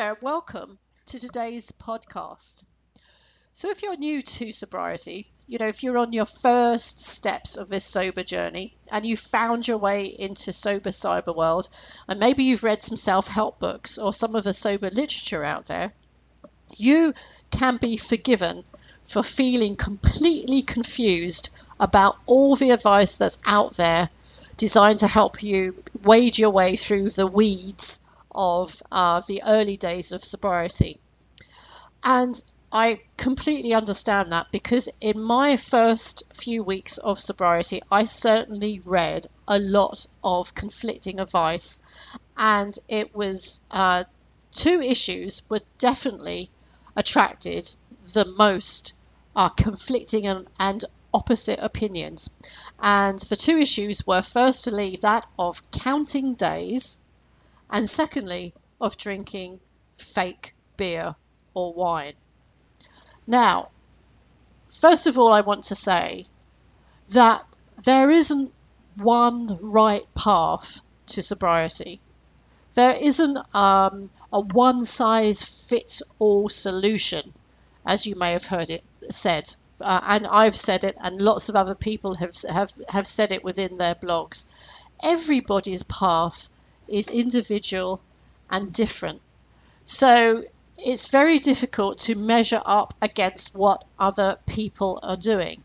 There, welcome to today's podcast. So, if you're new to sobriety, you know, if you're on your first steps of this sober journey and you found your way into sober cyber world, and maybe you've read some self help books or some of the sober literature out there, you can be forgiven for feeling completely confused about all the advice that's out there designed to help you wade your way through the weeds of uh, the early days of sobriety. And I completely understand that because in my first few weeks of sobriety, I certainly read a lot of conflicting advice, and it was uh, two issues were definitely attracted the most uh, conflicting and, and opposite opinions. And the two issues were firstly that of counting days and secondly, of drinking fake beer or wine. Now, first of all, I want to say that there isn't one right path to sobriety. There isn't um, a one size fits all solution, as you may have heard it said. Uh, and I've said it, and lots of other people have, have, have said it within their blogs. Everybody's path is individual and different. So it's very difficult to measure up against what other people are doing.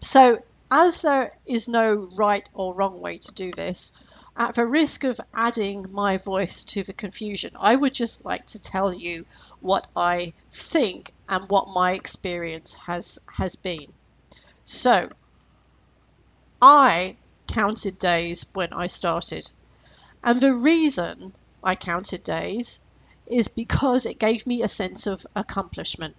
So, as there is no right or wrong way to do this, at the risk of adding my voice to the confusion, I would just like to tell you what I think and what my experience has has been. So, I counted days when I started. And the reason I counted days is because it gave me a sense of accomplishment.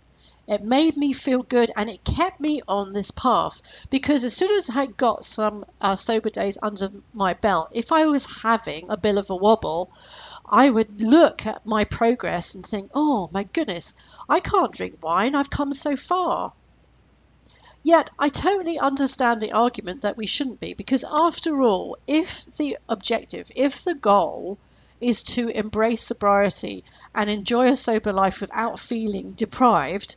It made me feel good and it kept me on this path because as soon as I got some uh, sober days under my belt, if I was having a bit of a wobble, I would look at my progress and think, oh my goodness, I can't drink wine, I've come so far. Yet I totally understand the argument that we shouldn't be, because after all, if the objective, if the goal is to embrace sobriety and enjoy a sober life without feeling deprived,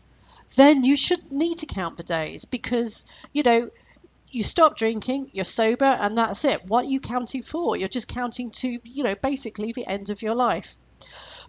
then you shouldn't need to count the days because, you know, you stop drinking, you're sober, and that's it. What are you counting for? You're just counting to, you know, basically the end of your life.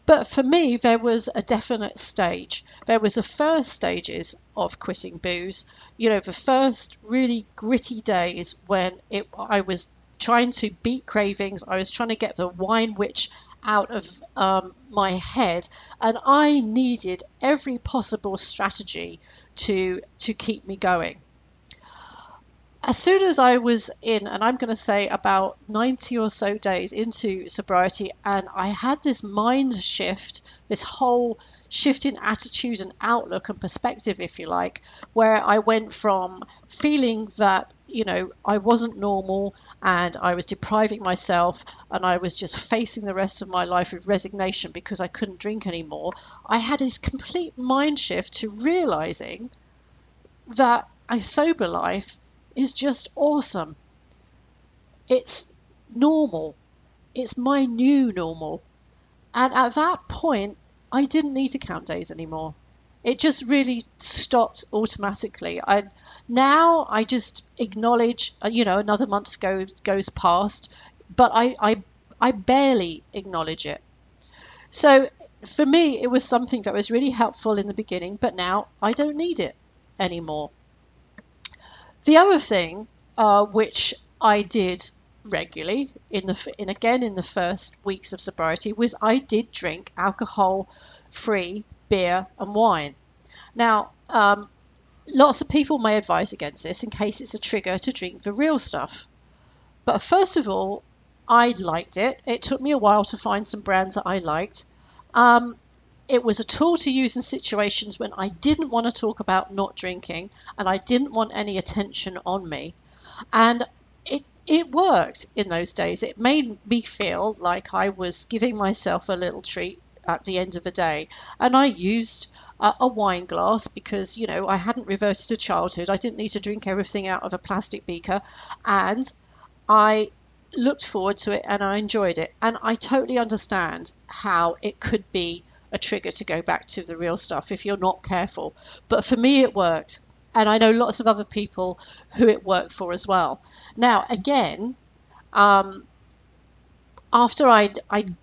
But for me, there was a definite stage. There was the first stages of quitting booze. You know, the first really gritty days when it, I was trying to beat cravings. I was trying to get the wine witch out of um, my head, and I needed every possible strategy to to keep me going as soon as I was in, and I'm going to say about 90 or so days into sobriety, and I had this mind shift, this whole shift in attitude and outlook and perspective, if you like, where I went from feeling that, you know, I wasn't normal and I was depriving myself and I was just facing the rest of my life with resignation because I couldn't drink anymore. I had this complete mind shift to realizing that a sober life is just awesome. It's normal. It's my new normal. And at that point, I didn't need to count days anymore. It just really stopped automatically. I now I just acknowledge, uh, you know, another month goes goes past, but I I I barely acknowledge it. So for me, it was something that was really helpful in the beginning, but now I don't need it anymore. The other thing, uh, which I did regularly in the in again in the first weeks of sobriety, was I did drink alcohol-free beer and wine. Now, um, lots of people may advise against this in case it's a trigger to drink the real stuff. But first of all, I liked it. It took me a while to find some brands that I liked. Um, it was a tool to use in situations when I didn't want to talk about not drinking and I didn't want any attention on me. And it it worked in those days. It made me feel like I was giving myself a little treat at the end of the day. And I used a, a wine glass because, you know, I hadn't reverted to childhood. I didn't need to drink everything out of a plastic beaker. And I looked forward to it and I enjoyed it. And I totally understand how it could be a trigger to go back to the real stuff if you're not careful. But for me, it worked. And I know lots of other people who it worked for as well. Now, again, um, after I'd, I'd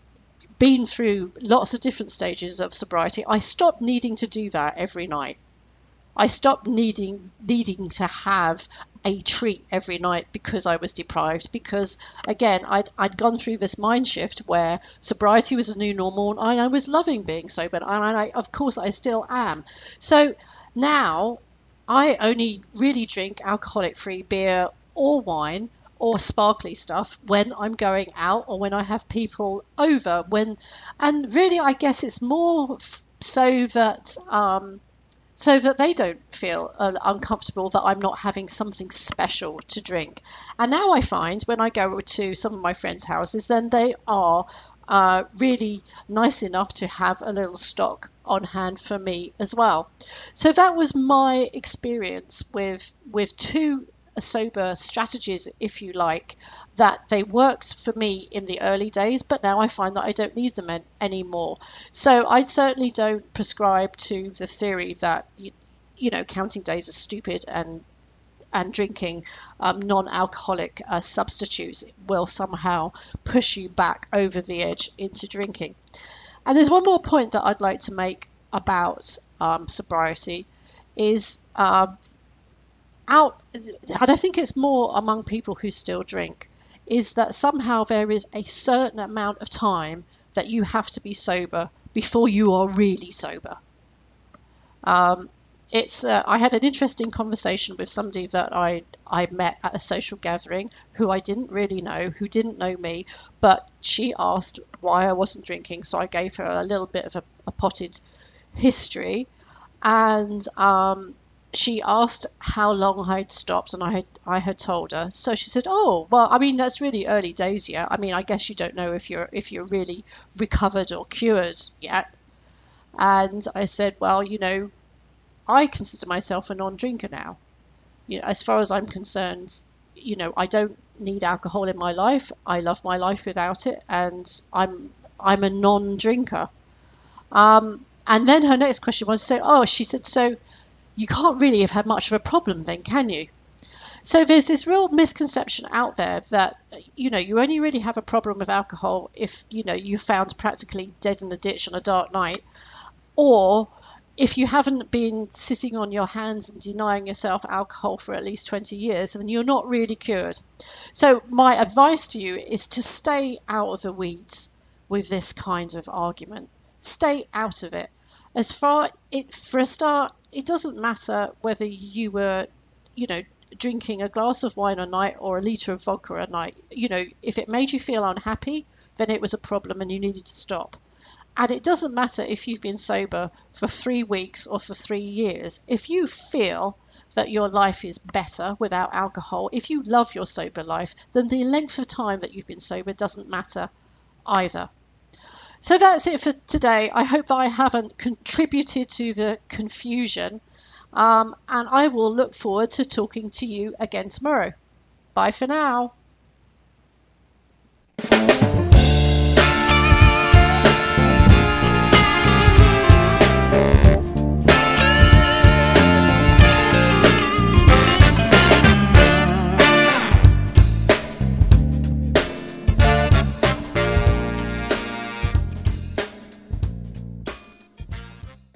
been through lots of different stages of sobriety, I stopped needing to do that every night. I stopped needing needing to have a treat every night because I was deprived. Because again, I'd, I'd gone through this mind shift where sobriety was a new normal, and I was loving being sober, and I, of course I still am. So now I only really drink alcoholic free beer or wine or sparkly stuff when I'm going out or when I have people over. When and really, I guess it's more f- so that um, so that they don't feel uh, uncomfortable that I'm not having something special to drink. And now I find when I go to some of my friends' houses, then they are uh, really nice enough to have a little stock on hand for me as well. So that was my experience with with two sober strategies, if you like, that they worked for me in the early days, but now I find that I don't need them anymore. So I certainly don't prescribe to the theory that you, you know counting days are stupid and and drinking um, non-alcoholic uh, substitutes will somehow push you back over the edge into drinking. And there's one more point that I'd like to make about um, sobriety is uh, out, and I think it's more among people who still drink, is that somehow there is a certain amount of time that you have to be sober before you are really sober. Um, it's uh, I had an interesting conversation with somebody that I I met at a social gathering who I didn't really know, who didn't know me, but she asked why I wasn't drinking, so I gave her a little bit of a, a potted history, and um, she asked how long I'd stopped, and I had I had told her. So she said, "Oh, well, I mean that's really early days yet. I mean, I guess you don't know if you're if you're really recovered or cured yet." And I said, "Well, you know, I consider myself a non-drinker now. You know, as far as I'm concerned, you know, I don't need alcohol in my life. I love my life without it, and I'm I'm a non-drinker." Um, and then her next question was, "So, oh," she said, "So." You can't really have had much of a problem then, can you? So there's this real misconception out there that you know you only really have a problem with alcohol if you know you found practically dead in the ditch on a dark night, or if you haven't been sitting on your hands and denying yourself alcohol for at least 20 years, then you're not really cured. So my advice to you is to stay out of the weeds with this kind of argument. Stay out of it as far it for a start, it doesn't matter whether you were, you know, drinking a glass of wine a night or a liter of vodka a night. You know, if it made you feel unhappy, then it was a problem and you needed to stop. And it doesn't matter if you've been sober for three weeks or for three years. If you feel that your life is better without alcohol, if you love your sober life, then the length of time that you've been sober doesn't matter either. So that's it for today. I hope that I haven't contributed to the confusion. Um, and I will look forward to talking to you again tomorrow. Bye for now.